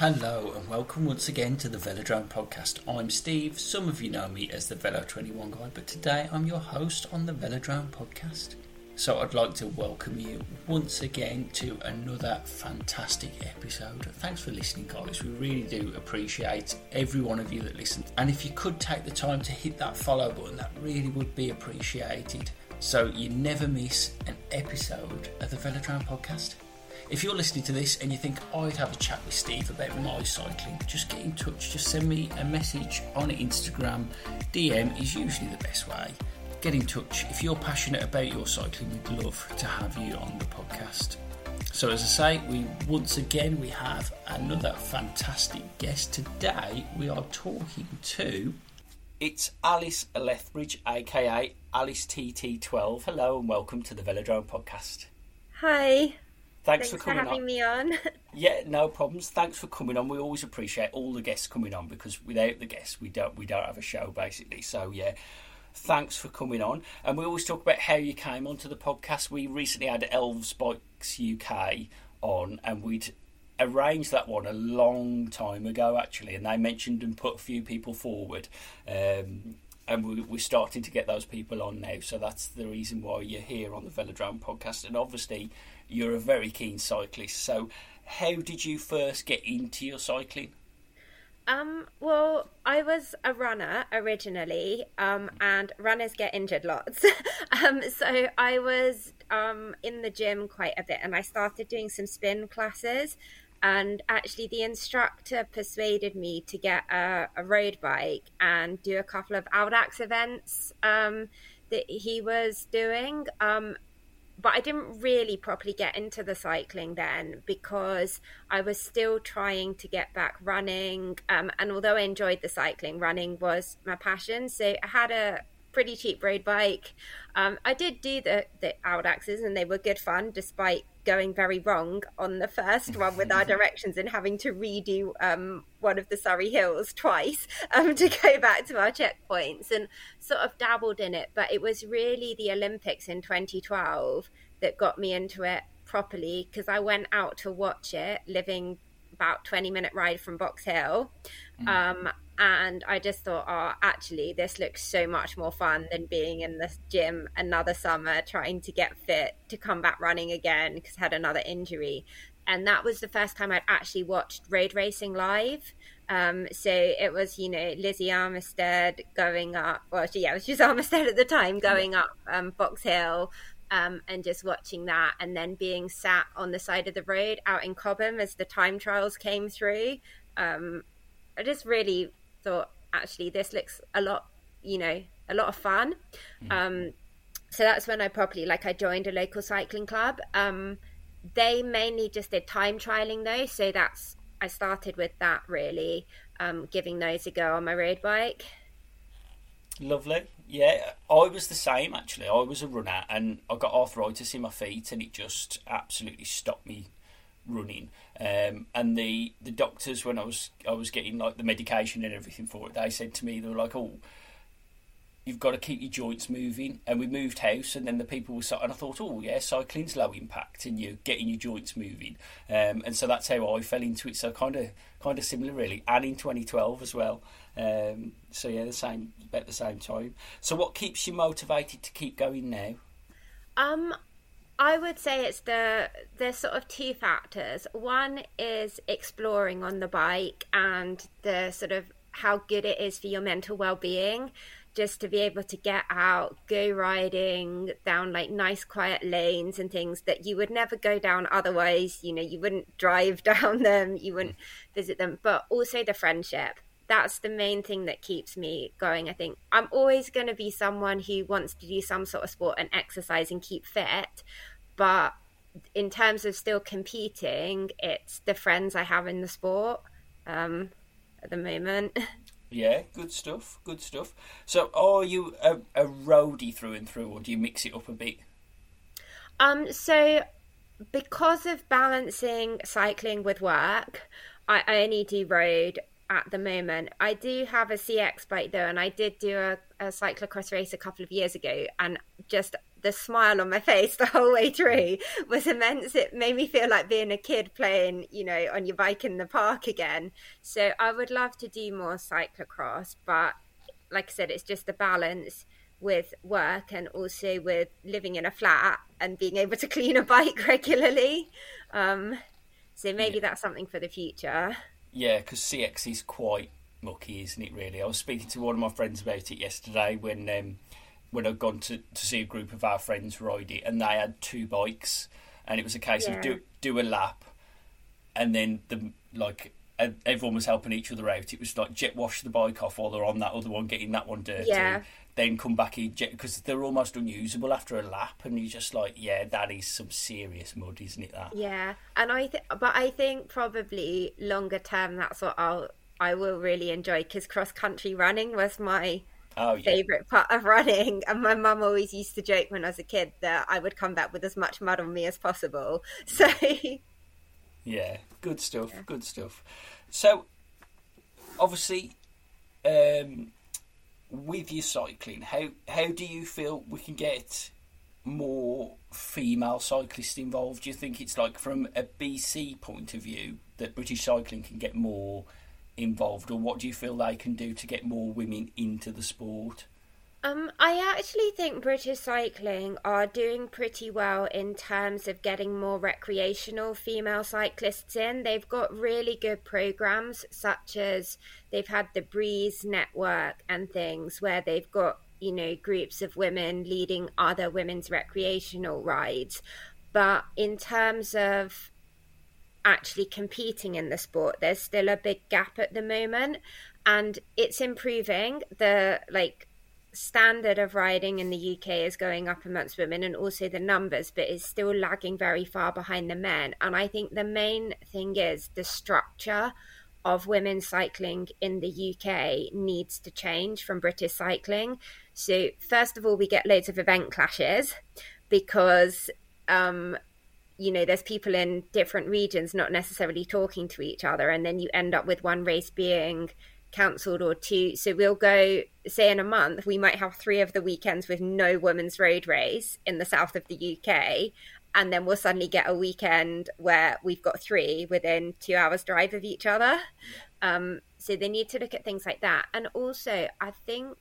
Hello and welcome once again to the Velodrome podcast. I'm Steve. Some of you know me as the Velo 21 guy, but today I'm your host on the Velodrome podcast. So I'd like to welcome you once again to another fantastic episode. Thanks for listening, guys. We really do appreciate every one of you that listens. And if you could take the time to hit that follow button, that really would be appreciated. So you never miss an episode of the Velodrome podcast. If you're listening to this and you think I'd have a chat with Steve about my cycling, just get in touch. Just send me a message on Instagram. DM is usually the best way get in touch. If you're passionate about your cycling, we'd love to have you on the podcast. So, as I say, we once again we have another fantastic guest today. We are talking to it's Alice Lethbridge, aka Alice TT12. Hello and welcome to the Velodrome podcast. Hi. Thanks, Thanks for coming for having on. me on. Yeah, no problems. Thanks for coming on. We always appreciate all the guests coming on because without the guests, we don't we don't have a show basically. So yeah, thanks for coming on. And we always talk about how you came onto the podcast. We recently had Elves Bikes UK on, and we'd arranged that one a long time ago actually, and they mentioned and put a few people forward. Um, and we, we're starting to get those people on now, so that's the reason why you're here on the Velodrome podcast. And obviously, you're a very keen cyclist. So, how did you first get into your cycling? Um, well, I was a runner originally, um, and runners get injured lots. um, so I was um, in the gym quite a bit, and I started doing some spin classes. And actually, the instructor persuaded me to get a, a road bike and do a couple of Audax events um, that he was doing. Um, but I didn't really properly get into the cycling then because I was still trying to get back running. Um, and although I enjoyed the cycling, running was my passion. So I had a pretty cheap road bike. Um, I did do the, the Audaxes and they were good fun despite going very wrong on the first one with our directions and having to redo um, one of the Surrey Hills twice um, to go back to our checkpoints and sort of dabbled in it. But it was really the Olympics in 2012 that got me into it properly because I went out to watch it living about 20 minute ride from Box Hill. Um, and I just thought, oh, actually, this looks so much more fun than being in the gym another summer trying to get fit to come back running again because I had another injury. And that was the first time I'd actually watched road racing live. Um, so it was, you know, Lizzie Armitstead going up. Well, she, yeah, it was just Armitstead at the time going up um, Box Hill. Um, and just watching that, and then being sat on the side of the road out in Cobham as the time trials came through. Um, I just really thought, actually, this looks a lot, you know, a lot of fun. Mm. Um, so that's when I properly, like, I joined a local cycling club. Um, they mainly just did time trialing though, so that's I started with that really, um, giving those a go on my road bike. Lovely. Yeah, I was the same actually. I was a runner and I got arthritis in my feet and it just absolutely stopped me running. Um, and the the doctors when I was I was getting like the medication and everything for it, they said to me they were like, "Oh, you've got to keep your joints moving." And we moved house, and then the people were and I thought, "Oh yeah, cycling's low impact, and you're getting your joints moving." Um, and so that's how I fell into it. So kind of kind of similar really, and in 2012 as well. Um, so yeah, the same about the same time. So what keeps you motivated to keep going now? Um, I would say it's the there's sort of two factors. One is exploring on the bike and the sort of how good it is for your mental well-being just to be able to get out, go riding down like nice quiet lanes and things that you would never go down otherwise, you know, you wouldn't drive down them, you wouldn't visit them, but also the friendship that's the main thing that keeps me going. I think I'm always going to be someone who wants to do some sort of sport and exercise and keep fit. But in terms of still competing, it's the friends I have in the sport um, at the moment. Yeah, good stuff. Good stuff. So, are you a, a roadie through and through, or do you mix it up a bit? Um, so because of balancing cycling with work, I only do road at the moment. I do have a CX bike though, and I did do a, a cyclocross race a couple of years ago, and just the smile on my face the whole way through was immense. It made me feel like being a kid playing, you know, on your bike in the park again. So I would love to do more cyclocross, but like I said, it's just the balance with work and also with living in a flat and being able to clean a bike regularly. Um, so maybe yeah. that's something for the future. Yeah, because CX is quite mucky, isn't it? Really, I was speaking to one of my friends about it yesterday when um, when I'd gone to, to see a group of our friends ride it, and they had two bikes, and it was a case yeah. of do do a lap, and then the like everyone was helping each other out. It was like jet wash the bike off while they're on that other one, getting that one dirty. Yeah. Then come back in because they're almost unusable after a lap, and you're just like, yeah, that is some serious mud, isn't it? That. Yeah, and I th- but I think probably longer term, that's what I'll I will really enjoy because cross country running was my oh, yeah. favorite part of running. And my mum always used to joke when I was a kid that I would come back with as much mud on me as possible. So, yeah, good stuff. Yeah. Good stuff. So, obviously, um, with your cycling, how how do you feel we can get more female cyclists involved? Do you think it's like from a BC point of view that British cycling can get more involved, or what do you feel they can do to get more women into the sport? Um, I actually think British cycling are doing pretty well in terms of getting more recreational female cyclists in. They've got really good programs, such as they've had the Breeze Network and things where they've got, you know, groups of women leading other women's recreational rides. But in terms of actually competing in the sport. There's still a big gap at the moment, and it's improving. The like standard of riding in the UK is going up amongst women and also the numbers, but is still lagging very far behind the men. And I think the main thing is the structure of women cycling in the UK needs to change from British cycling. So, first of all, we get loads of event clashes because um, you know there's people in different regions not necessarily talking to each other and then you end up with one race being cancelled or two so we'll go say in a month we might have three of the weekends with no women's road race in the south of the UK and then we'll suddenly get a weekend where we've got three within two hours drive of each other. Um, so they need to look at things like that. And also i think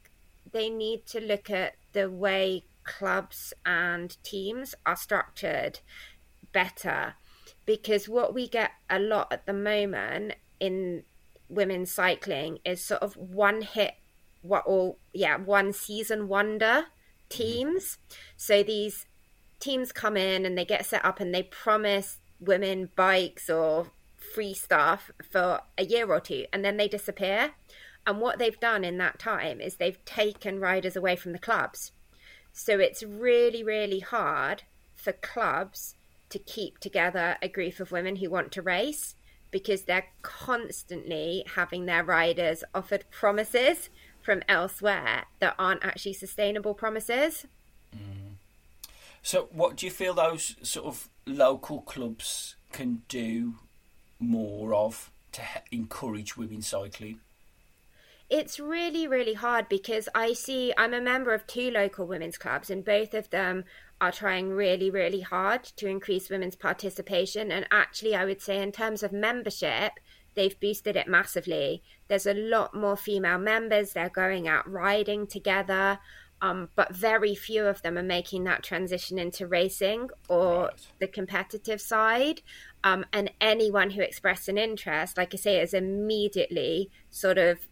they need to look at the way clubs and teams are structured better. Because what we get a lot at the moment in women's cycling is sort of one hit what or yeah one season wonder mm-hmm. teams. So these teams come in and they get set up and they promise women bikes or free stuff for a year or two and then they disappear. And what they've done in that time is they've taken riders away from the clubs. So it's really really hard for clubs to keep together a group of women who want to race because they're constantly having their riders offered promises from elsewhere that aren't actually sustainable promises. Mm. So, what do you feel those sort of local clubs can do more of to encourage women cycling? It's really, really hard because I see I'm a member of two local women's clubs, and both of them are trying really, really hard to increase women's participation. And actually, I would say, in terms of membership, they've boosted it massively. There's a lot more female members, they're going out riding together. Um, but very few of them are making that transition into racing or right. the competitive side. Um, and anyone who expressed an interest, like I say, is immediately sort of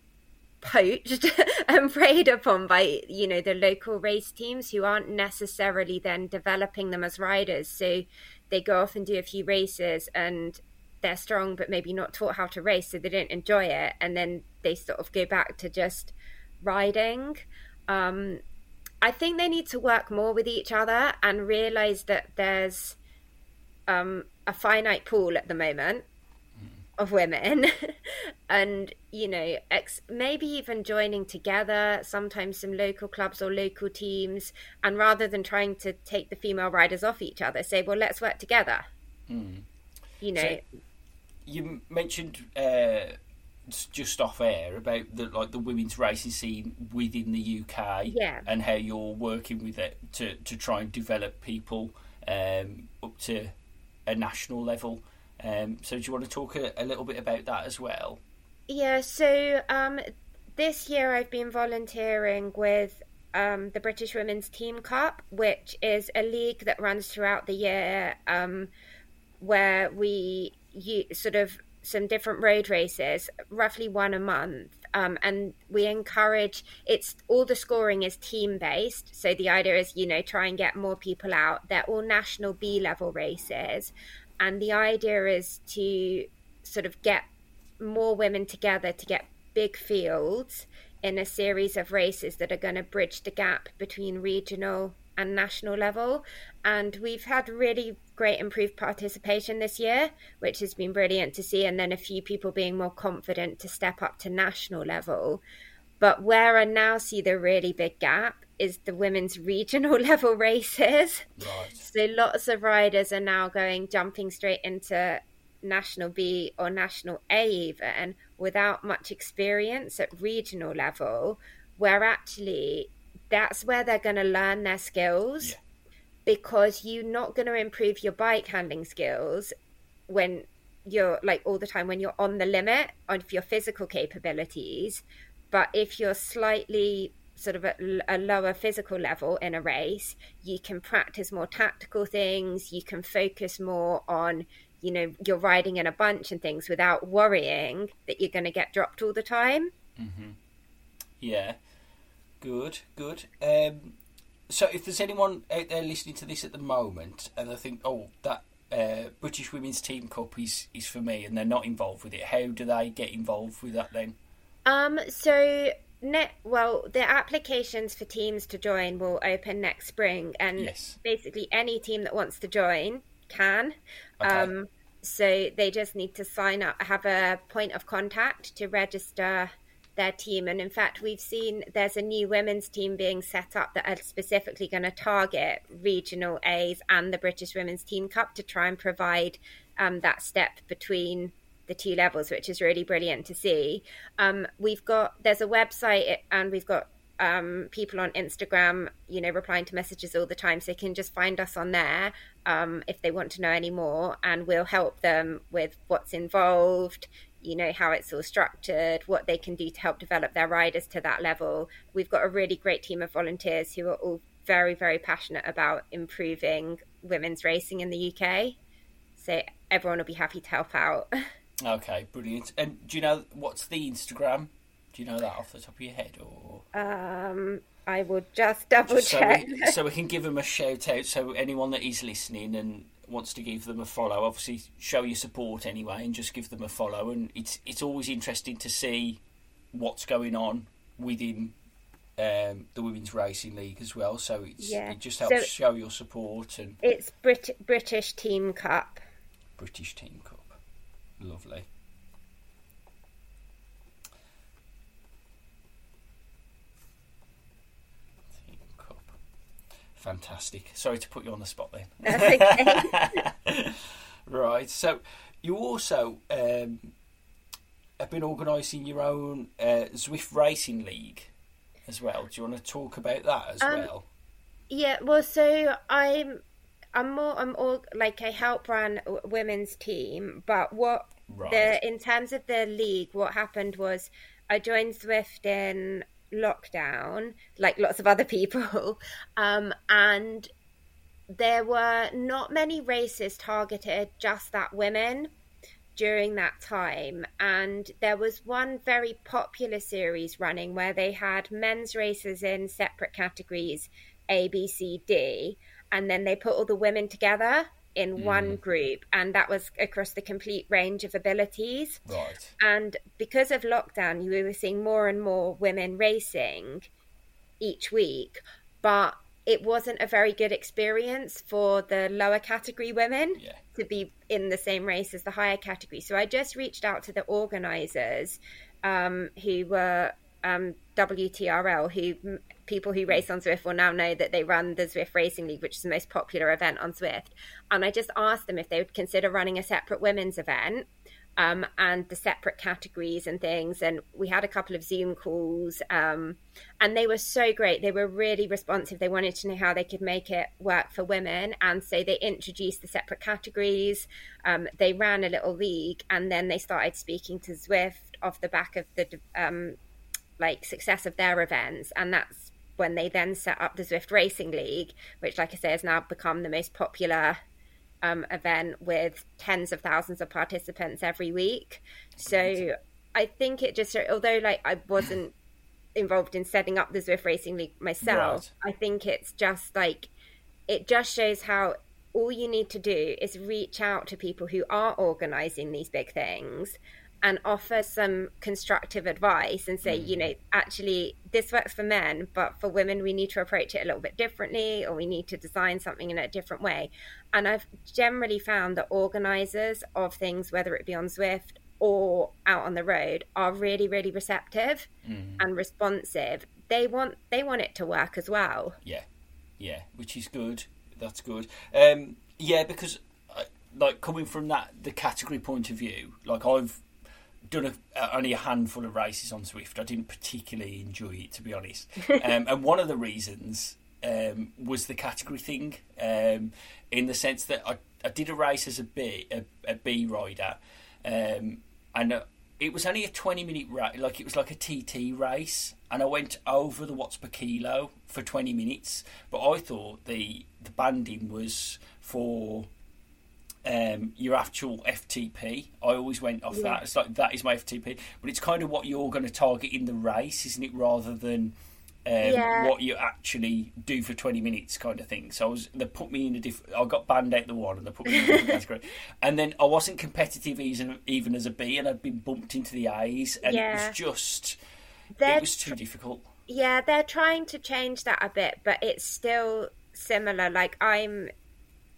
poached and preyed upon by you know the local race teams who aren't necessarily then developing them as riders. So they go off and do a few races and they're strong but maybe not taught how to race so they don't enjoy it. And then they sort of go back to just riding. Um, i think they need to work more with each other and realize that there's um, a finite pool at the moment of women and you know ex- maybe even joining together sometimes some local clubs or local teams and rather than trying to take the female riders off each other say well let's work together mm. you know so you mentioned uh, just off air about the like the women's racing scene within the UK, yeah. and how you're working with it to to try and develop people um, up to a national level. Um, so, do you want to talk a, a, little bit about that as well? Yeah. So, um, this year I've been volunteering with um, the British Women's Team Cup, which is a league that runs throughout the year, um, where we sort of some different road races, roughly one a month. Um, and we encourage it's all the scoring is team based. So the idea is, you know, try and get more people out. They're all national B level races. And the idea is to sort of get more women together to get big fields in a series of races that are going to bridge the gap between regional and national level. And we've had really great improved participation this year, which has been brilliant to see. And then a few people being more confident to step up to national level. But where I now see the really big gap is the women's regional level races. Right. So lots of riders are now going jumping straight into national B or national A even without much experience at regional level, where actually that's where they're going to learn their skills yeah. because you're not going to improve your bike handling skills when you're like all the time when you're on the limit of your physical capabilities but if you're slightly sort of at a lower physical level in a race you can practice more tactical things you can focus more on you know you're riding in a bunch and things without worrying that you're going to get dropped all the time mm-hmm. yeah Good, good. Um, so, if there's anyone out there listening to this at the moment and they think, "Oh, that uh, British Women's Team Cup is is for me," and they're not involved with it, how do they get involved with that then? Um. So. Net, well, the applications for teams to join will open next spring, and yes. basically any team that wants to join can. Okay. Um, so they just need to sign up, have a point of contact to register their team. And in fact, we've seen there's a new women's team being set up that are specifically going to target regional A's and the British Women's Team Cup to try and provide um, that step between the two levels, which is really brilliant to see. Um, we've got there's a website and we've got um, people on Instagram, you know, replying to messages all the time. So they can just find us on there um, if they want to know any more, and we'll help them with what's involved, you know how it's all structured what they can do to help develop their riders to that level we've got a really great team of volunteers who are all very very passionate about improving women's racing in the uk so everyone will be happy to help out okay brilliant and do you know what's the instagram do you know that off the top of your head or um i will just double just check so we, so we can give them a shout out so anyone that is listening and wants to give them a follow, obviously show your support anyway, and just give them a follow. And it's it's always interesting to see what's going on within um, the women's racing league as well. So yeah. it just helps so show your support and it's Brit- British Team Cup. British Team Cup, lovely. Fantastic. Sorry to put you on the spot then. Okay. right. So you also um, have been organising your own uh, Zwift Racing League as well. Do you want to talk about that as um, well? Yeah. Well, so I'm. I'm more. I'm all like I help run women's team, but what right. the in terms of the league, what happened was I joined Zwift in lockdown, like lots of other people, um, and there were not many races targeted just at women during that time. And there was one very popular series running where they had men's races in separate categories A, B, C, D, and then they put all the women together in mm. one group, and that was across the complete range of abilities. Right. And because of lockdown, you were seeing more and more women racing each week, but it wasn't a very good experience for the lower category women yeah. to be in the same race as the higher category. So I just reached out to the organisers um, who were um, WTRL, who people who race on Zwift will now know that they run the Zwift Racing League, which is the most popular event on Zwift. And I just asked them if they would consider running a separate women's event. um, and the separate categories and things. And we had a couple of Zoom calls, um, and they were so great. They were really responsive. They wanted to know how they could make it work for women, and so they introduced the separate categories. Um, they ran a little league, and then they started speaking to Zwift off the back of the um, like success of their events, and that's when they then set up the Zwift Racing League, which, like I say, has now become the most popular um, event with tens of thousands of participants every week. So I think it just, although like I wasn't involved in setting up the Zwift Racing League myself, right. I think it's just like it just shows how all you need to do is reach out to people who are organizing these big things and offer some constructive advice and say, mm. you know, actually, this works for men, but for women, we need to approach it a little bit differently, or we need to design something in a different way. And I've generally found that organizers of things, whether it be on Zwift or out on the road, are really, really receptive mm. and responsive. They want they want it to work as well. Yeah, yeah, which is good. That's good. Um, yeah, because uh, like coming from that the category point of view, like I've done a, uh, only a handful of races on Zwift. I didn't particularly enjoy it, to be honest. Um, and one of the reasons um, was the category thing, um, in the sense that I, I did a race as a B a, a B rider, um, and uh, it was only a twenty minute race, like it was like a TT race, and I went over the watts per kilo for twenty minutes. But I thought the the banding was for um, your actual FTP. I always went off yeah. that. It's like that is my FTP, but it's kind of what you're going to target in the race, isn't it? Rather than um, yeah. what you actually do for 20 minutes, kind of thing. So I was they put me in a different. I got banned out the one, and they put me in a different category. And then I wasn't competitive even even as a B, and I'd been bumped into the A's, and yeah. it was just they're it was too difficult. Yeah, they're trying to change that a bit, but it's still similar. Like I'm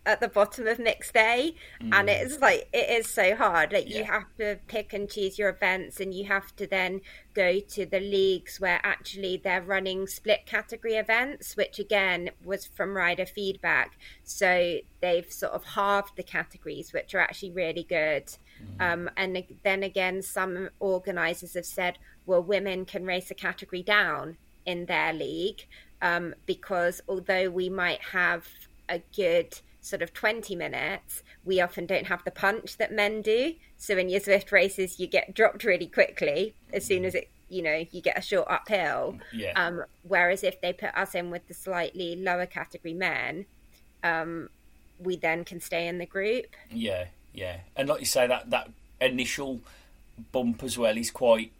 at the bottom of mixed day mm. and it's like it is so hard. Like yeah. you have to pick and choose your events, and you have to then go to the leagues where actually they're running split category events, which again was from rider feedback. So they've sort of halved the categories, which are actually really good. Mm. Um, and then again, some organisers have said, well, women can race a category down in their league um, because although we might have a good sort of 20 minutes, we often don't have the punch that men do. So in your Zwift races, you get dropped really quickly as soon as it, you know, you get a short uphill. Yeah. Um, whereas if they put us in with the slightly lower category men, um, we then can stay in the group. Yeah, yeah. And like you say, that, that initial bump as well is quite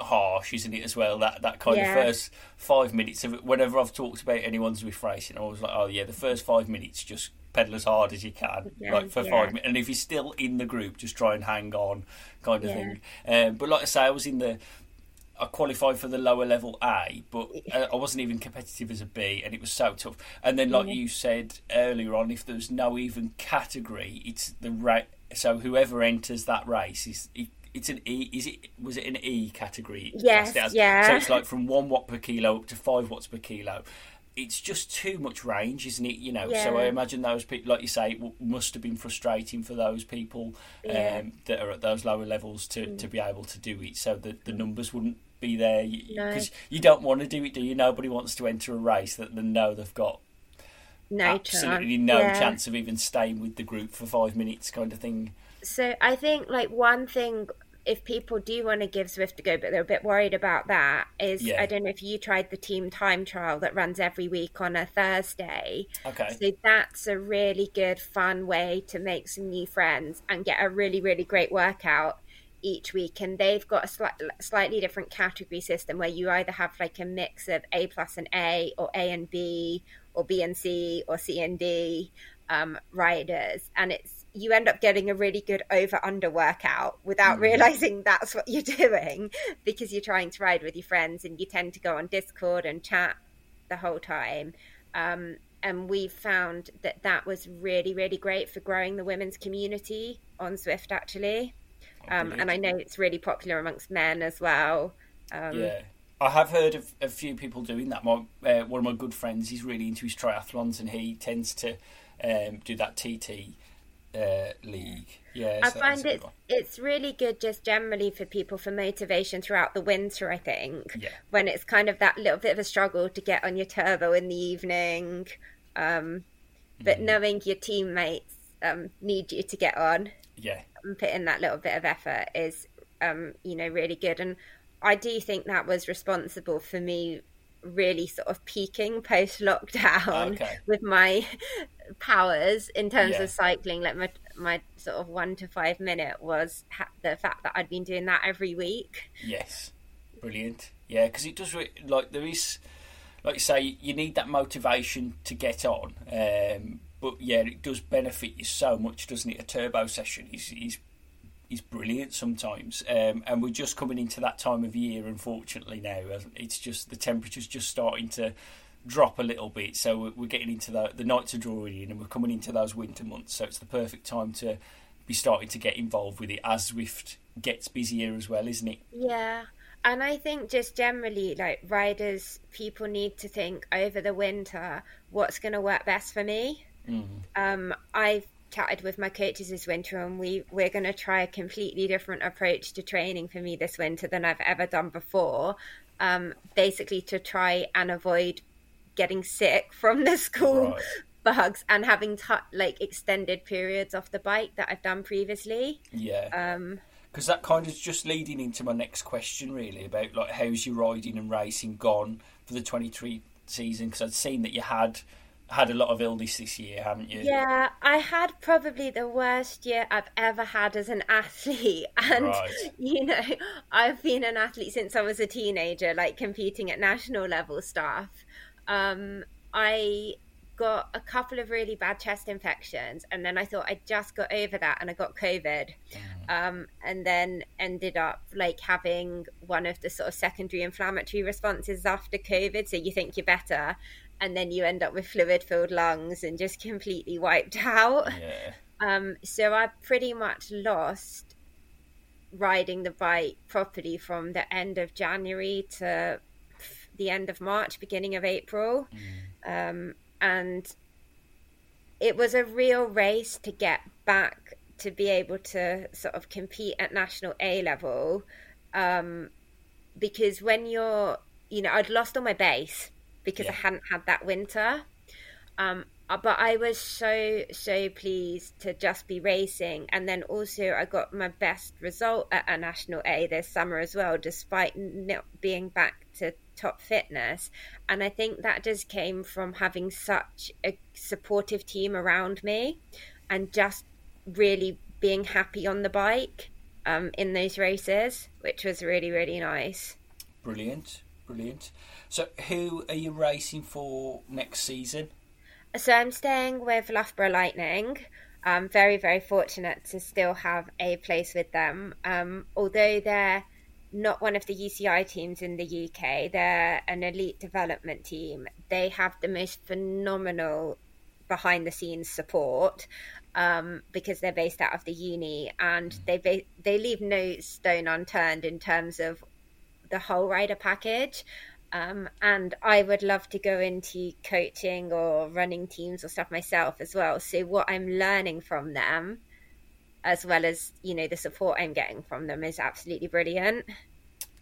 harsh, isn't it? As well, that that kind yeah. of first five minutes of it. Whenever I've talked about anyone's with racing, I was like, oh yeah, the first five minutes just pedal as hard as you can, yeah, like for yeah. five minutes. And if you're still in the group, just try and hang on, kind of yeah. thing. Um, but like I say, I was in the. I qualified for the lower level A, but uh, I wasn't even competitive as a B, and it was so tough. And then, like you said earlier on, if there's no even category, it's the right. So whoever enters that race is it, it's an E. Is it was it an E category? Yes, yeah. So it's like from one watt per kilo up to five watts per kilo, it's just too much range, isn't it? You know, yeah. so I imagine those people, like you say, must have been frustrating for those people yeah. um, that are at those lower levels to, mm. to be able to do it. So that the numbers wouldn't be there because no. you don't want to do it, do you? Nobody wants to enter a race that they know they've got no absolutely chance. no yeah. chance of even staying with the group for five minutes, kind of thing. So I think like one thing if people do want to give Zwift a go, but they're a bit worried about that, is yeah. I don't know if you tried the team time trial that runs every week on a Thursday. Okay. So that's a really good, fun way to make some new friends and get a really, really great workout each week. And they've got a sli- slightly different category system where you either have like a mix of A plus and A, or A and B, or B and C, or C and D um, riders. And it's you end up getting a really good over under workout without mm. realizing that's what you're doing because you're trying to ride with your friends and you tend to go on Discord and chat the whole time. Um, and we found that that was really, really great for growing the women's community on Zwift, actually. Oh, um, and I know it's really popular amongst men as well. Um, yeah. I have heard of a few people doing that. My uh, one of my good friends, he's really into his triathlons, and he tends to um, do that TT uh, league. Yeah, I find it it's really good just generally for people for motivation throughout the winter. I think yeah. when it's kind of that little bit of a struggle to get on your turbo in the evening, um, but mm. knowing your teammates um, need you to get on, yeah, and put in that little bit of effort is um, you know really good. And I do think that was responsible for me really sort of peaking post lockdown okay. with my powers in terms yeah. of cycling. Like my my sort of 1 to 5 minute was ha- the fact that I'd been doing that every week. Yes. Brilliant. Yeah because it does like there is like you say you need that motivation to get on um, but yeah it does benefit you so much doesn't it? A turbo session is is is brilliant sometimes. Um, and we're just coming into that time of year, unfortunately, now. It's just the temperature's just starting to drop a little bit. So we're getting into the, the nights are drawing in and we're coming into those winter months. So it's the perfect time to be starting to get involved with it as Zwift gets busier as well, isn't it? Yeah. And I think just generally, like riders, people need to think over the winter what's going to work best for me. Mm. Um, I've chatted with my coaches this winter and we we're going to try a completely different approach to training for me this winter than I've ever done before. Um, basically to try and avoid getting sick from the school right. bugs and having t- like extended periods off the bike that I've done previously. Yeah. Um because that kind of just leading into my next question really about like how's your riding and racing gone for the 23 season? Because I'd seen that you had had a lot of illness this year, haven't you? Yeah, I had probably the worst year I've ever had as an athlete. And, right. you know, I've been an athlete since I was a teenager, like competing at national level stuff. Um, I got a couple of really bad chest infections, and then I thought I just got over that and I got COVID. Um, and then ended up like having one of the sort of secondary inflammatory responses after COVID. So you think you're better, and then you end up with fluid filled lungs and just completely wiped out. Yeah. Um, so I pretty much lost riding the bike properly from the end of January to the end of March, beginning of April. Mm. Um, and it was a real race to get back to be able to sort of compete at national A level. Um, because when you're, you know, I'd lost all my base because yeah. I hadn't had that winter. Um, uh, but I was so so pleased to just be racing, and then also I got my best result at a national A this summer as well, despite not being back to top fitness. And I think that just came from having such a supportive team around me, and just really being happy on the bike um, in those races, which was really really nice. Brilliant, brilliant. So, who are you racing for next season? So, I'm staying with Loughborough Lightning. I'm very, very fortunate to still have a place with them. Um, although they're not one of the UCI teams in the UK, they're an elite development team. They have the most phenomenal behind the scenes support um, because they're based out of the uni and they they leave no stone unturned in terms of the whole rider package. Um, and I would love to go into coaching or running teams or stuff myself as well. So what I'm learning from them, as well as you know the support I'm getting from them, is absolutely brilliant.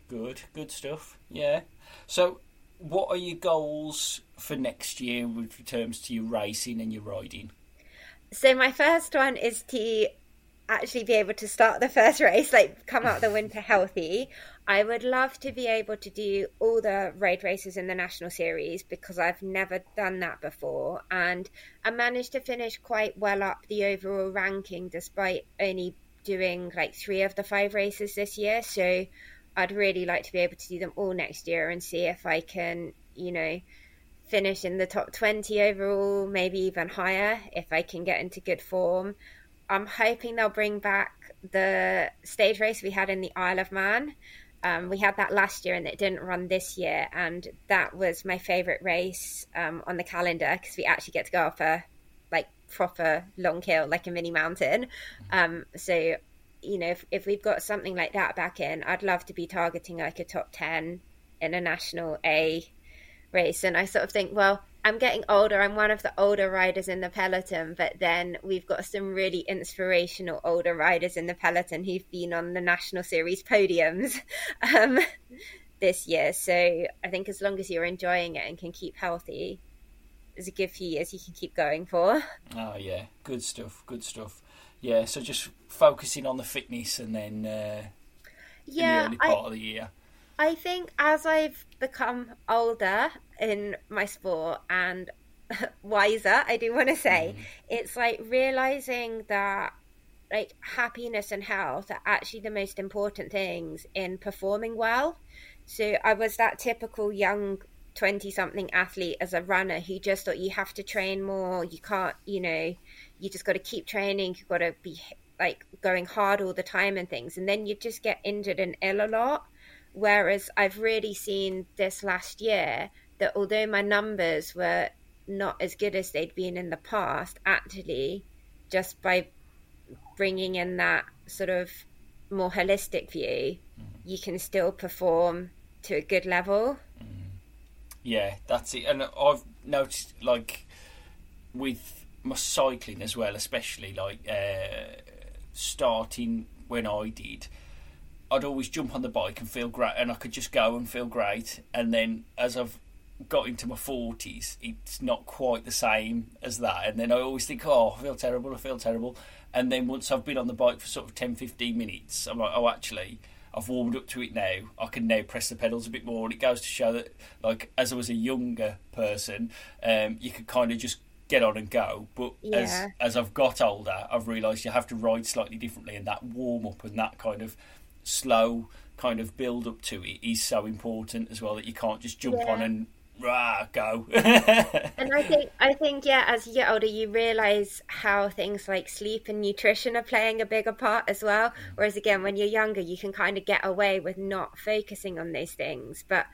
Good, good stuff. Yeah. So, what are your goals for next year with terms to your racing and your riding? So my first one is to actually be able to start the first race, like come out the winter healthy. I would love to be able to do all the road races in the national series because I've never done that before. And I managed to finish quite well up the overall ranking despite only doing like three of the five races this year. So I'd really like to be able to do them all next year and see if I can, you know, finish in the top 20 overall, maybe even higher if I can get into good form. I'm hoping they'll bring back the stage race we had in the Isle of Man. Um, we had that last year and it didn't run this year, and that was my favourite race um, on the calendar because we actually get to go off a like proper long hill, like a mini mountain. Um, so, you know, if, if we've got something like that back in, I'd love to be targeting like a top ten in a national A race. And I sort of think, well, I'm getting older. I'm one of the older riders in the peloton, but then we've got some really inspirational older riders in the peloton who've been on the national series podiums um, this year. So I think as long as you're enjoying it and can keep healthy, it's a good few years you can keep going for. Oh yeah, good stuff. Good stuff. Yeah, so just focusing on the fitness and then uh, yeah, the early part I, of the year. I think as I've become older in my sport and wiser, I do want to say, mm. it's like realizing that like happiness and health are actually the most important things in performing well. So I was that typical young 20 something athlete as a runner who just thought you have to train more, you can't, you know, you just got to keep training, you've got to be like going hard all the time and things. And then you just get injured and ill a lot. Whereas I've really seen this last year that although my numbers were not as good as they'd been in the past, actually, just by bringing in that sort of more holistic view, mm. you can still perform to a good level. Mm. Yeah, that's it. And I've noticed, like, with my cycling as well, especially, like, uh, starting when I did, I'd always jump on the bike and feel great, and I could just go and feel great. And then as I've got into my forties, it's not quite the same as that. And then I always think, oh, I feel terrible, I feel terrible. And then once I've been on the bike for sort of 10, 15 minutes, I'm like, oh, actually, I've warmed up to it now. I can now press the pedals a bit more, and it goes to show that, like, as I was a younger person, um, you could kind of just get on and go. But yeah. as as I've got older, I've realised you have to ride slightly differently, and that warm up and that kind of slow kind of build up to it is so important as well that you can't just jump yeah. on and rah go. and I think I think yeah, as you get older, you realise how things like sleep and nutrition are playing a bigger part as well. Whereas again, when you're younger, you can kind of get away with not focusing on those things. But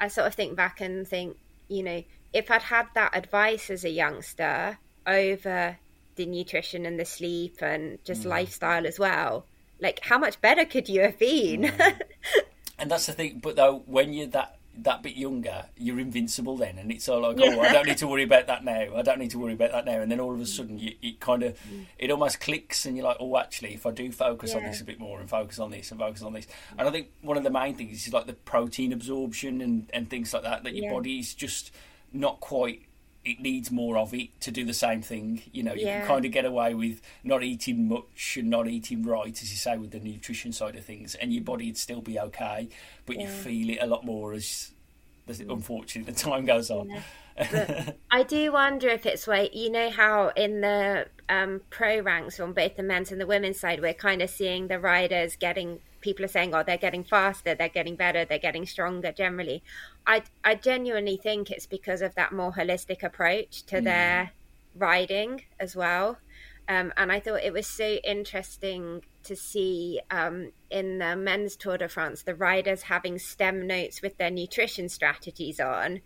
I sort of think back and think, you know, if I'd had that advice as a youngster over the nutrition and the sleep and just mm. lifestyle as well, like how much better could you have been? Mm. and that's the thing. But though, when you're that that bit younger, you're invincible then, and it's all like, yeah. oh, I don't need to worry about that now. I don't need to worry about that now. And then all of a sudden, you, it kind of, mm. it almost clicks, and you're like, oh, actually, if I do focus yeah. on this a bit more, and focus on this, and focus on this, and I think one of the main things is like the protein absorption and and things like that. That your yeah. body's just not quite it needs more of it to do the same thing. You know, you yeah. can kind of get away with not eating much and not eating right, as you say, with the nutrition side of things, and your body'd still be okay, but yeah. you feel it a lot more as, as mm. unfortunately the time goes on. Yeah. I do wonder if it's like you know how in the um, pro ranks on both the men's and the women's side, we're kind of seeing the riders getting people are saying, oh, they're getting faster, they're getting better, they're getting stronger generally. I, I genuinely think it's because of that more holistic approach to mm. their riding as well. Um, and I thought it was so interesting to see um, in the men's Tour de France the riders having stem notes with their nutrition strategies on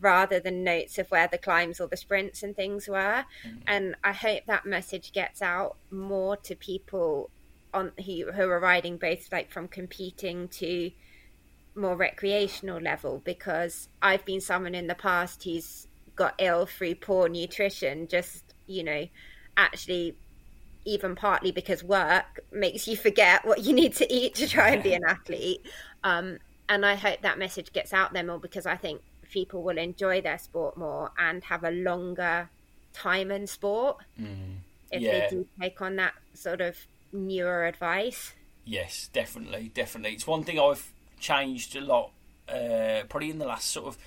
rather than notes of where the climbs or the sprints and things were. Mm. And I hope that message gets out more to people on who, who are riding both like from competing to more recreational level because I've been someone in the past who's got ill through poor nutrition just you know actually even partly because work makes you forget what you need to eat to try and be an athlete um, and I hope that message gets out there more because I think people will enjoy their sport more and have a longer time in sport mm, if yeah. they do take on that sort of newer advice. Yes, definitely, definitely. It's one thing I've changed a lot, uh, probably in the last sort of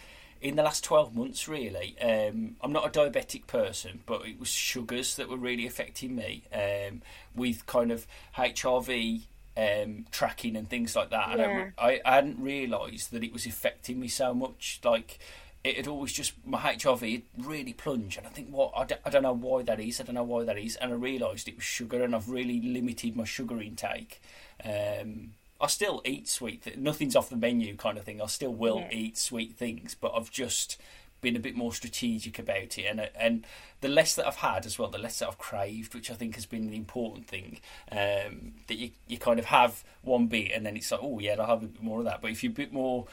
in the last 12 months really um, i'm not a diabetic person but it was sugars that were really affecting me um, with kind of hrv um, tracking and things like that yeah. and I, I hadn't realised that it was affecting me so much like it had always just my HRV really plunged, and I think what I d- I don't know why that is. I don't know why that is, and I realised it was sugar, and I've really limited my sugar intake. Um, I still eat sweet, th- nothing's off the menu kind of thing. I still will yeah. eat sweet things, but I've just been a bit more strategic about it, and and the less that I've had as well, the less that I've craved, which I think has been the important thing. Um, that you you kind of have one bit, and then it's like, oh yeah, I'll have a bit more of that. But if you're a bit more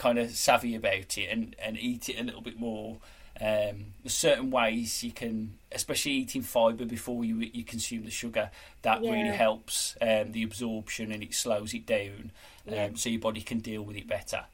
kind of savvy about it and, and eat it a little bit more. Um, certain ways you can, especially eating fibre before you you consume the sugar, that Yeah. really helps um, the absorption and it slows it down, um, Yeah. so your body can deal with it better.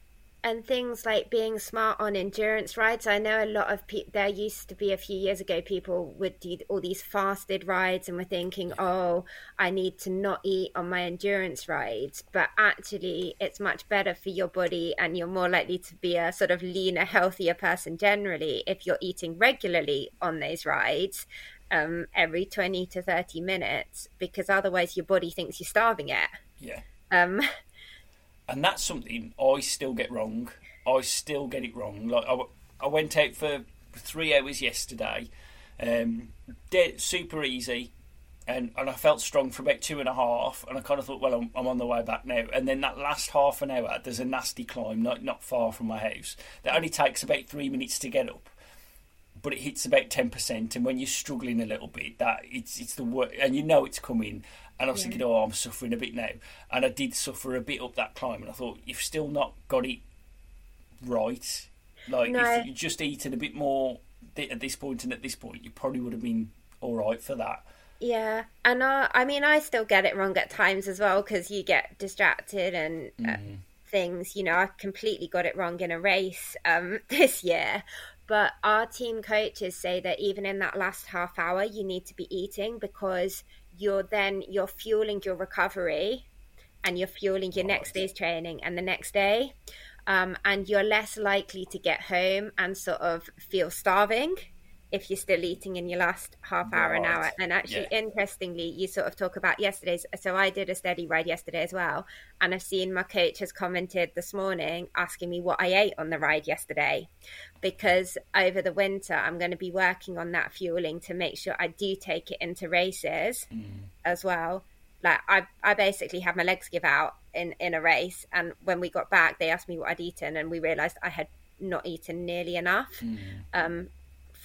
And things like being smart on endurance rides. I know a lot of people. There used to be a few years ago, people would do all these fasted rides and were thinking, "Oh, I need to not eat on my endurance rides." But actually, it's much better for your body, and you're more likely to be a sort of leaner, healthier person generally if you're eating regularly on those rides. Um, every 20 to 30 minutes because otherwise your body thinks you're starving it Yeah. um, and that's something I still get wrong. I still get it wrong. Like I, I went out for three hours yesterday, um, dead, super easy, and, and I felt strong for about two and a half. And I kind of thought, well, I'm, I'm on the way back now. And then that last half an hour, there's a nasty climb, not not far from my house. That only takes about three minutes to get up. But it hits about ten percent, and when you're struggling a little bit, that it's it's the work, and you know it's coming. And I was Yeah. thinking, oh, I'm suffering a bit now, and I did suffer a bit up that climb, and I thought you've still not got it right. Like No. if you just eaten a bit more at this point and at this point, you probably would have been all right for that. Yeah, and uh, I mean, I still get it wrong at times as well because you get distracted and uh, things. You know, I completely got it wrong in a race um, this year. But our team coaches say that even in that last half hour, you need to be eating because you're then you're fueling your recovery and you're fueling your next day's training and the next day. Um, and you're less likely to get home and sort of feel starving if you're still eating in your last half hour an hour. And actually, Yeah. interestingly, you sort of talk about yesterday's. So I did a steady ride yesterday as well, and I've seen my coach has commented this morning asking me what I ate on the ride yesterday, because over the winter I'm going to be working on that fueling to make sure I do take it into races as well. Like I, I basically had my legs give out in in a race, and when we got back, they asked me what I'd eaten, and we realised I had not eaten nearly enough um,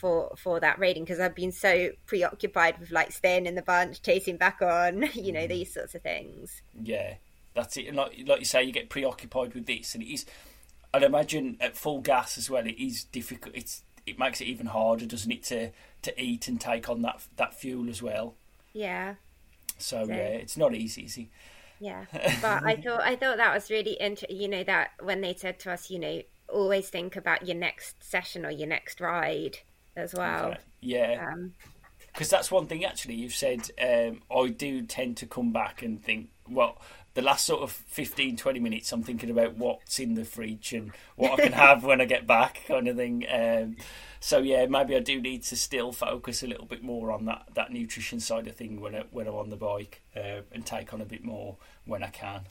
for for that raiding because I've been so preoccupied with like staying in the bunch, chasing back on, you know, mm. these sorts of things. Yeah, that's it. And like, like you say, you get preoccupied with this, and it is. I'd imagine at full gas as well. It is difficult. It's it makes it even harder, doesn't it, to to eat and take on that that fuel as well. Yeah, So So- yeah, it's not easy. Is it? yeah. But I thought I thought that was really interesting. You know that when they said to us, you know, always think about your next session or your next ride as well. Yeah, Um, because that's one thing actually you've said. Um, I do tend to come back and think, well, the last sort of 15, 20 minutes, I'm thinking about what's in the fridge and what I can have when I get back, kind of thing. Um, so yeah, maybe I do need to still focus a little bit more on that, that nutrition side of thing when I, when I'm on the bike uh, and take on a bit more when I can.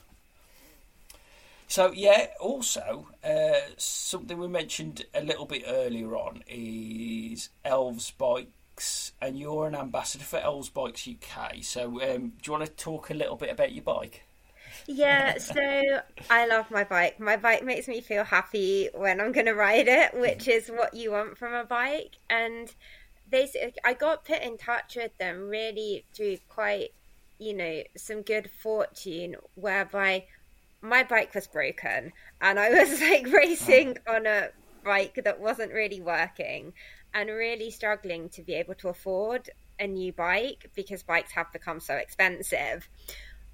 So yeah, also uh, something we mentioned a little bit earlier on is Elves Bikes, and you're an ambassador for Elves Bikes UK. So um, do you want to talk a little bit about your bike? Yeah, so I love my bike. My bike makes me feel happy when I'm going to ride it, which is what you want from a bike. And they, I got put in touch with them really through quite, you know, some good fortune, whereby my bike was broken and I was like racing on a bike that wasn't really working and really struggling to be able to afford a new bike because bikes have become so expensive.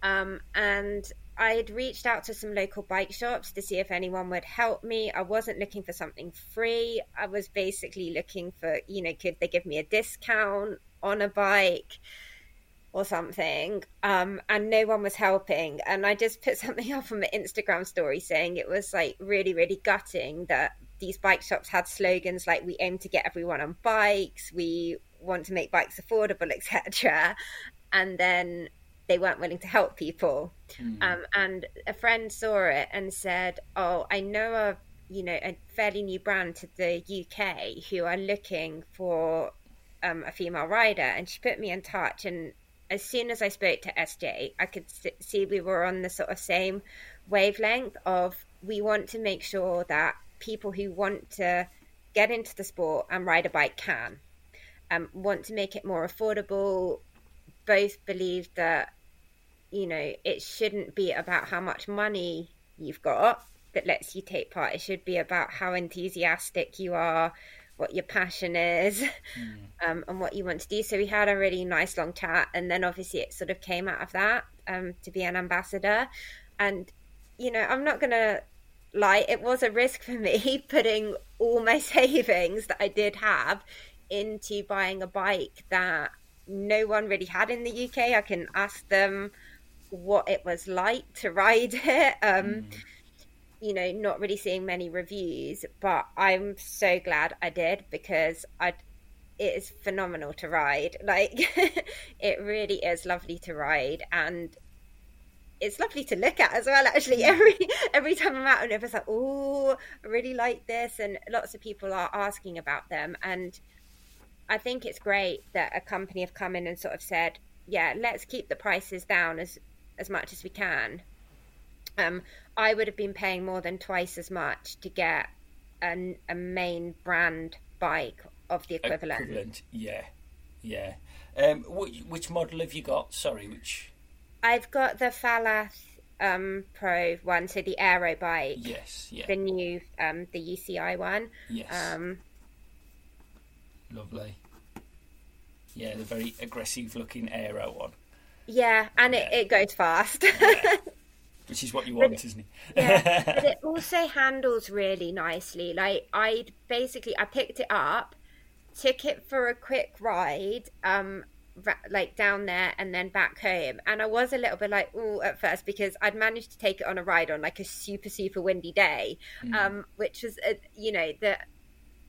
Um, and I had reached out to some local bike shops to see if anyone would help me. I wasn't looking for something free. I was basically looking for, you know, could they give me a discount on a bike or something? Um, and no one was helping. And I just put something up on my Instagram story saying it was like really, really gutting that these bike shops had slogans like we aim to get everyone on bikes, we want to make bikes affordable, etc. And then they weren't willing to help people. Um, and a friend saw it and said, "Oh, I know a you know a fairly new brand to the UK who are looking for um, a female rider," and she put me in touch. And as soon as I spoke to SJ, I could see we were on the sort of same wavelength of we want to make sure that people who want to get into the sport and ride a bike can. Um, want to make it more affordable. Both believe that you know it shouldn't be about how much money you've got that lets you take part. It should be about how enthusiastic you are, what your passion is, mm. um, and what you want to do. So we had a really nice long chat, and then obviously it sort of came out of that um, to be an ambassador. And you know, I'm not gonna lie, it was a risk for me putting all my savings that I did have into buying a bike that no one really had in the UK. I can ask them what it was like to ride it. Um, mm. You know, not really seeing many reviews, but I'm so glad I did because I it is phenomenal to ride. Like it really is lovely to ride and it's lovely to look at as well actually every every time i'm out and it's like oh i really like this and lots of people are asking about them and i think it's great that a company have come in and sort of said yeah let's keep the prices down as as much as we can. Um, I would have been paying more than twice as much to get an, a main brand bike of the equivalent. Equivalent, yeah, yeah. Um, which, which, model have you got? Sorry, which? I've got the Falath um, Pro one, so the aero bike. Yes, yeah. The new, um, the UCI one. Yes. Um, Lovely. Yeah, the very aggressive looking aero one. Yeah, and it, it goes fast. yeah. Which is what you want, isn't it? yeah, but it also handles really nicely. Like I basically I picked it up, took it for a quick ride, um, like down there and then back home. And I was a little bit like, oh, at first because I'd managed to take it on a ride on like a super super windy day, mm. um, which was, uh, you know, the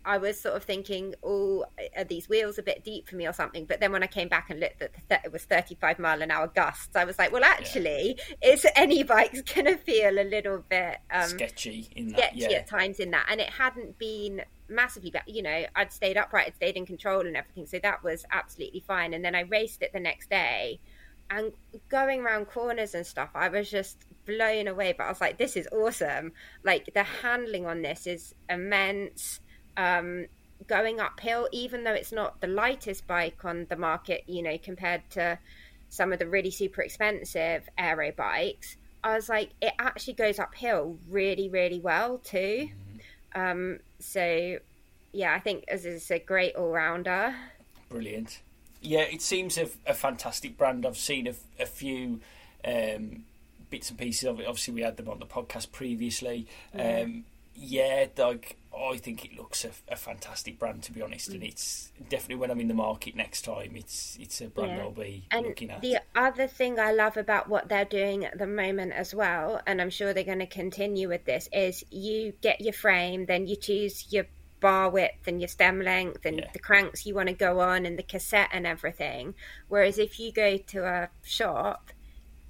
I was sort of thinking, oh, are these wheels a bit deep for me or something? But then when I came back and looked at the, it was 35 mile an hour gusts, I was like, well, actually, yeah. is any bike's going to feel a little bit um, sketchy in that, sketchy yeah. at times in that, and it hadn't been massively bad. You know, I'd stayed upright, I'd stayed in control and everything, so that was absolutely fine. And then I raced it the next day, and going around corners and stuff, I was just blown away. But I was like, this is awesome! Like the handling on this is immense um, going uphill, even though it's not the lightest bike on the market, you know, compared to some of the really super expensive aero bikes. I was like, it actually goes uphill really, really well too. Mm-hmm. Um, so, yeah, I think as is a great all rounder. Brilliant. Yeah, it seems a, a fantastic brand. I've seen a, a few um, bits and pieces of it. Obviously, we had them on the podcast previously. Yeah. Um, yeah, like I think it looks a, a, fantastic brand to be honest, and it's definitely when I'm in the market next time, it's it's a brand yeah. I'll be and looking at. The other thing I love about what they're doing at the moment as well, and I'm sure they're going to continue with this, is you get your frame, then you choose your bar width and your stem length and yeah. the cranks you want to go on and the cassette and everything. Whereas if you go to a shop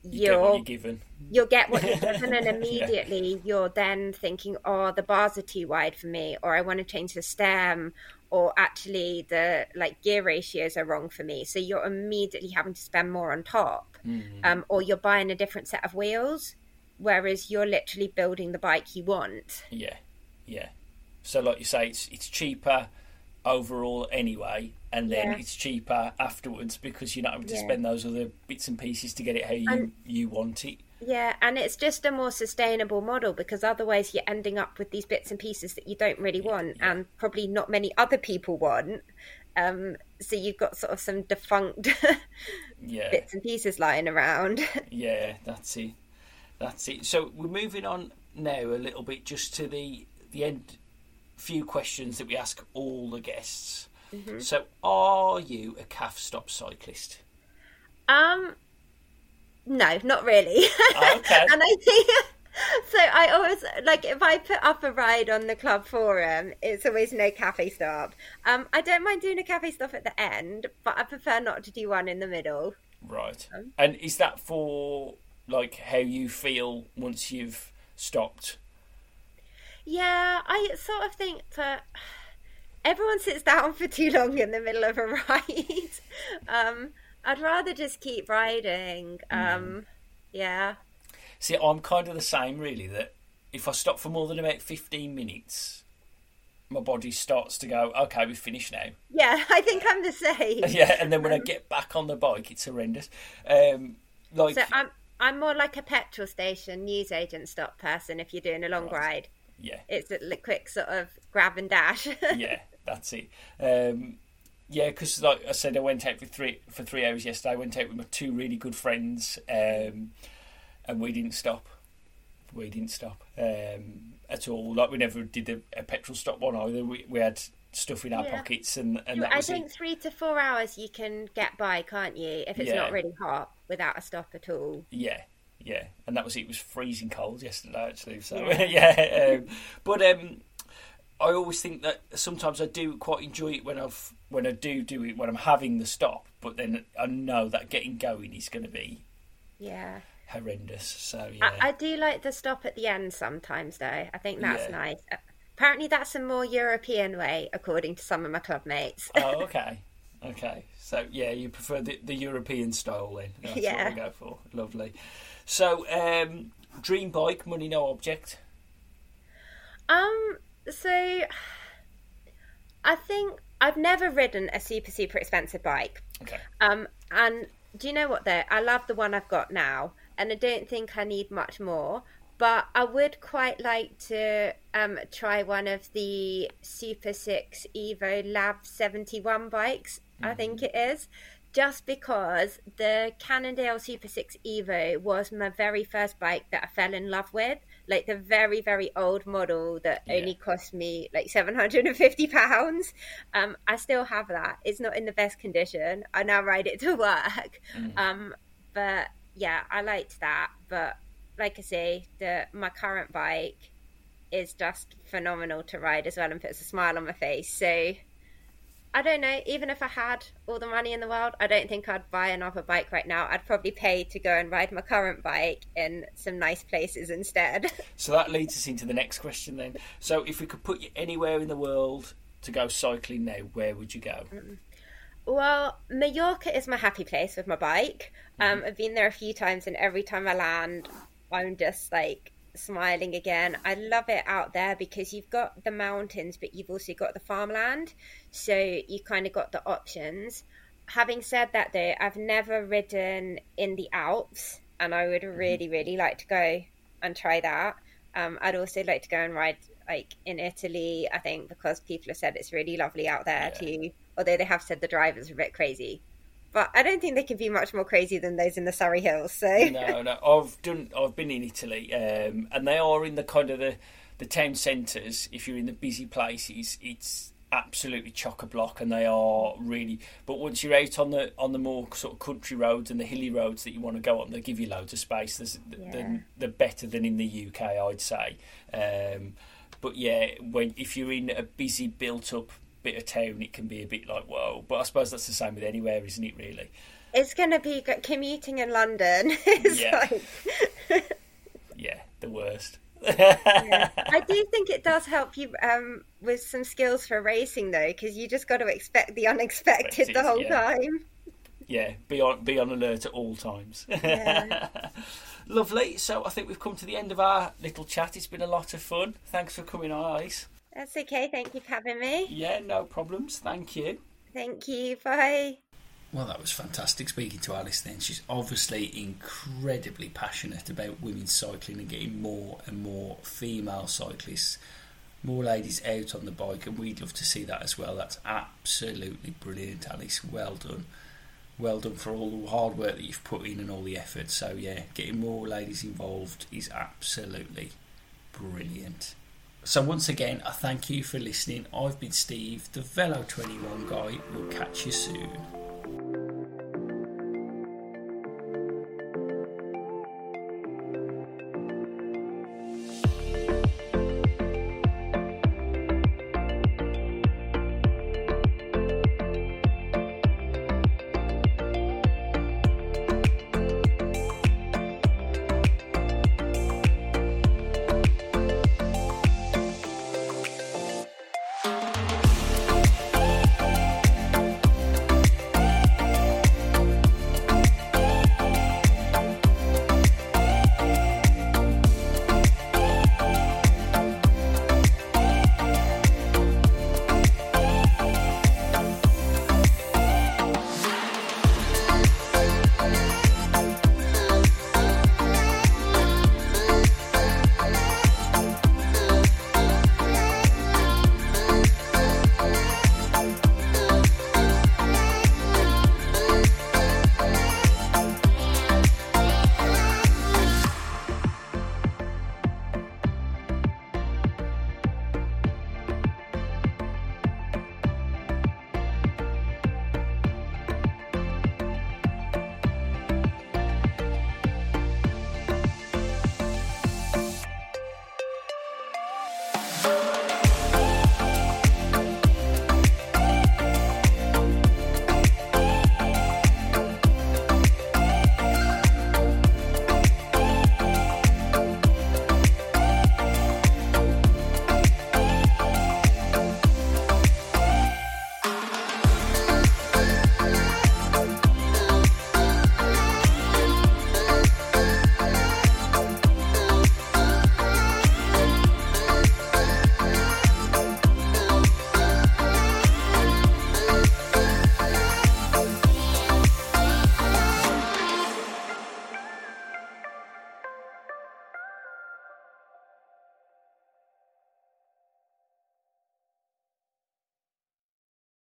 you will you're given. You'll get what you're given, and immediately yeah. you're then thinking, "Oh, the bars are too wide for me," or "I want to change the stem," or actually the like gear ratios are wrong for me. So you're immediately having to spend more on top, mm-hmm. um, or you're buying a different set of wheels, whereas you're literally building the bike you want. Yeah, yeah. So, like you say, it's it's cheaper overall anyway, and then yeah. it's cheaper afterwards because you're not having to yeah. spend those other bits and pieces to get it how you and, you want it. Yeah, and it's just a more sustainable model because otherwise you're ending up with these bits and pieces that you don't really yeah, want, and probably not many other people want. Um, so you've got sort of some defunct bits and pieces lying around. yeah, that's it. That's it. So we're moving on now a little bit just to the the end few questions that we ask all the guests. Mm-hmm. So, are you a calf stop cyclist? Um, no, not really. Oh, okay. and I think so. I always like if I put up a ride on the club forum, it's always no cafe stop. Um, I don't mind doing a cafe stop at the end, but I prefer not to do one in the middle. Right. Um, and is that for like how you feel once you've stopped? Yeah, I sort of think that everyone sits down for too long in the middle of a ride. um, I'd rather just keep riding. Um, mm. Yeah. See, I'm kind of the same, really. That if I stop for more than about 15 minutes, my body starts to go, okay, we've finished now. Yeah, I think I'm the same. yeah, and then when I get back on the bike, it's horrendous. Um, like, so I'm I'm more like a petrol station newsagent stop person if you're doing a long Right. ride. Yeah, It's a quick sort of grab and dash. yeah, that's it. Um, yeah, because like I said, I went out for three for three hours yesterday. I went out with my two really good friends, um, and we didn't stop. We didn't stop um, at all. Like we never did a, a petrol stop one either. We we had stuff in our Yeah. pockets, and and I think it. three to four hours you can get by, can't you? If it's Yeah. not really hot without a stop at all. Yeah, yeah, and that was it. It was freezing cold yesterday, actually. So Yeah. yeah, um, but um, I always think that sometimes I do quite enjoy it when I've when I do do it when I'm having the stop. But then I know that getting going is going to be Yeah. horrendous. So yeah, I, I do like the stop at the end sometimes, though. I think that's Yeah. nice. Apparently, that's a more European way, according to some of my club mates. oh okay, okay. So yeah, you prefer the, the European style then? That's Yeah. what I go for. Lovely. So um, dream bike, money no object. Um, so I think I've never ridden a super super expensive bike. Okay. Um, and do you know what though? I love the one I've got now, and I don't think I need much more. But I would quite like to um, try one of the Super Six Evo Lab seventy one bikes. I think it is. Just because the Cannondale Super 6 Evo was my very first bike that I fell in love with, like the very, very old model that Yeah. only cost me like seven hundred and fifty pounds. Um, I still have that. It's not in the best condition. I now ride it to work. Um, but yeah, I liked that. But like I say, the my current bike is just phenomenal to ride as well and puts a smile on my face. So I don't know. Even if I had all the money in the world, I don't think I'd buy another bike right now. I'd probably pay to go and ride my current bike in some nice places instead. So that leads us into the next question then. So if we could put you anywhere in the world to go cycling now, where would you go? Well, Mallorca is my happy place with my bike. Um, I've been there a few times, and every time I land, I'm just like smiling again. I love it out there because you've got the mountains, but you've also got the farmland, so you kind of got the options. Having said that, though, I've never ridden in the Alps, and I would really, really like to go and try that. Um, I'd also like to go and ride like in Italy. I think because people have said it's really lovely out there Yeah. too. Although they have said the drivers are a bit crazy, but I don't think they can be much more crazy than those in the Surrey Hills. So no, no. I've done. I've been in Italy, um, and they are in the kind of the the town centres. If you're in the busy places, it's absolutely chock a block, and they are really. But once you're out on the on the more sort of country roads and the hilly roads that you want to go on, they give you loads of space. There's, Yeah. they're, they're better than in the UK, I'd say. Um, but yeah, when if you're in a busy, built up bit of town, it can be a bit like whoa. But I suppose that's the same with anywhere, isn't it? Really. it's going to be good. commuting in London. It's Yeah. like, Yeah, the worst. I do think it does help you um, with some skills for racing though, because you just got to expect the unexpected the whole yeah. time. yeah, be on be on alert at all times. Yeah. Lovely. So I think we've come to the end of our little chat. It's been a lot of fun. Thanks for coming on, Alice. That's okay. Thank you for having me. Yeah, no problems. Thank you. Thank you. Bye. Well, that was fantastic speaking to Alice then. She's obviously incredibly passionate about women's cycling and getting more and more female cyclists, more ladies out on the bike, and we'd love to see that as well. That's absolutely brilliant, Alice. Well done. Well done for all the hard work that you've put in and all the effort. So, yeah, getting more ladies involved is absolutely brilliant. So, once again, I thank you for listening. I've been Steve, the Velo 21 guy. We'll catch you soon.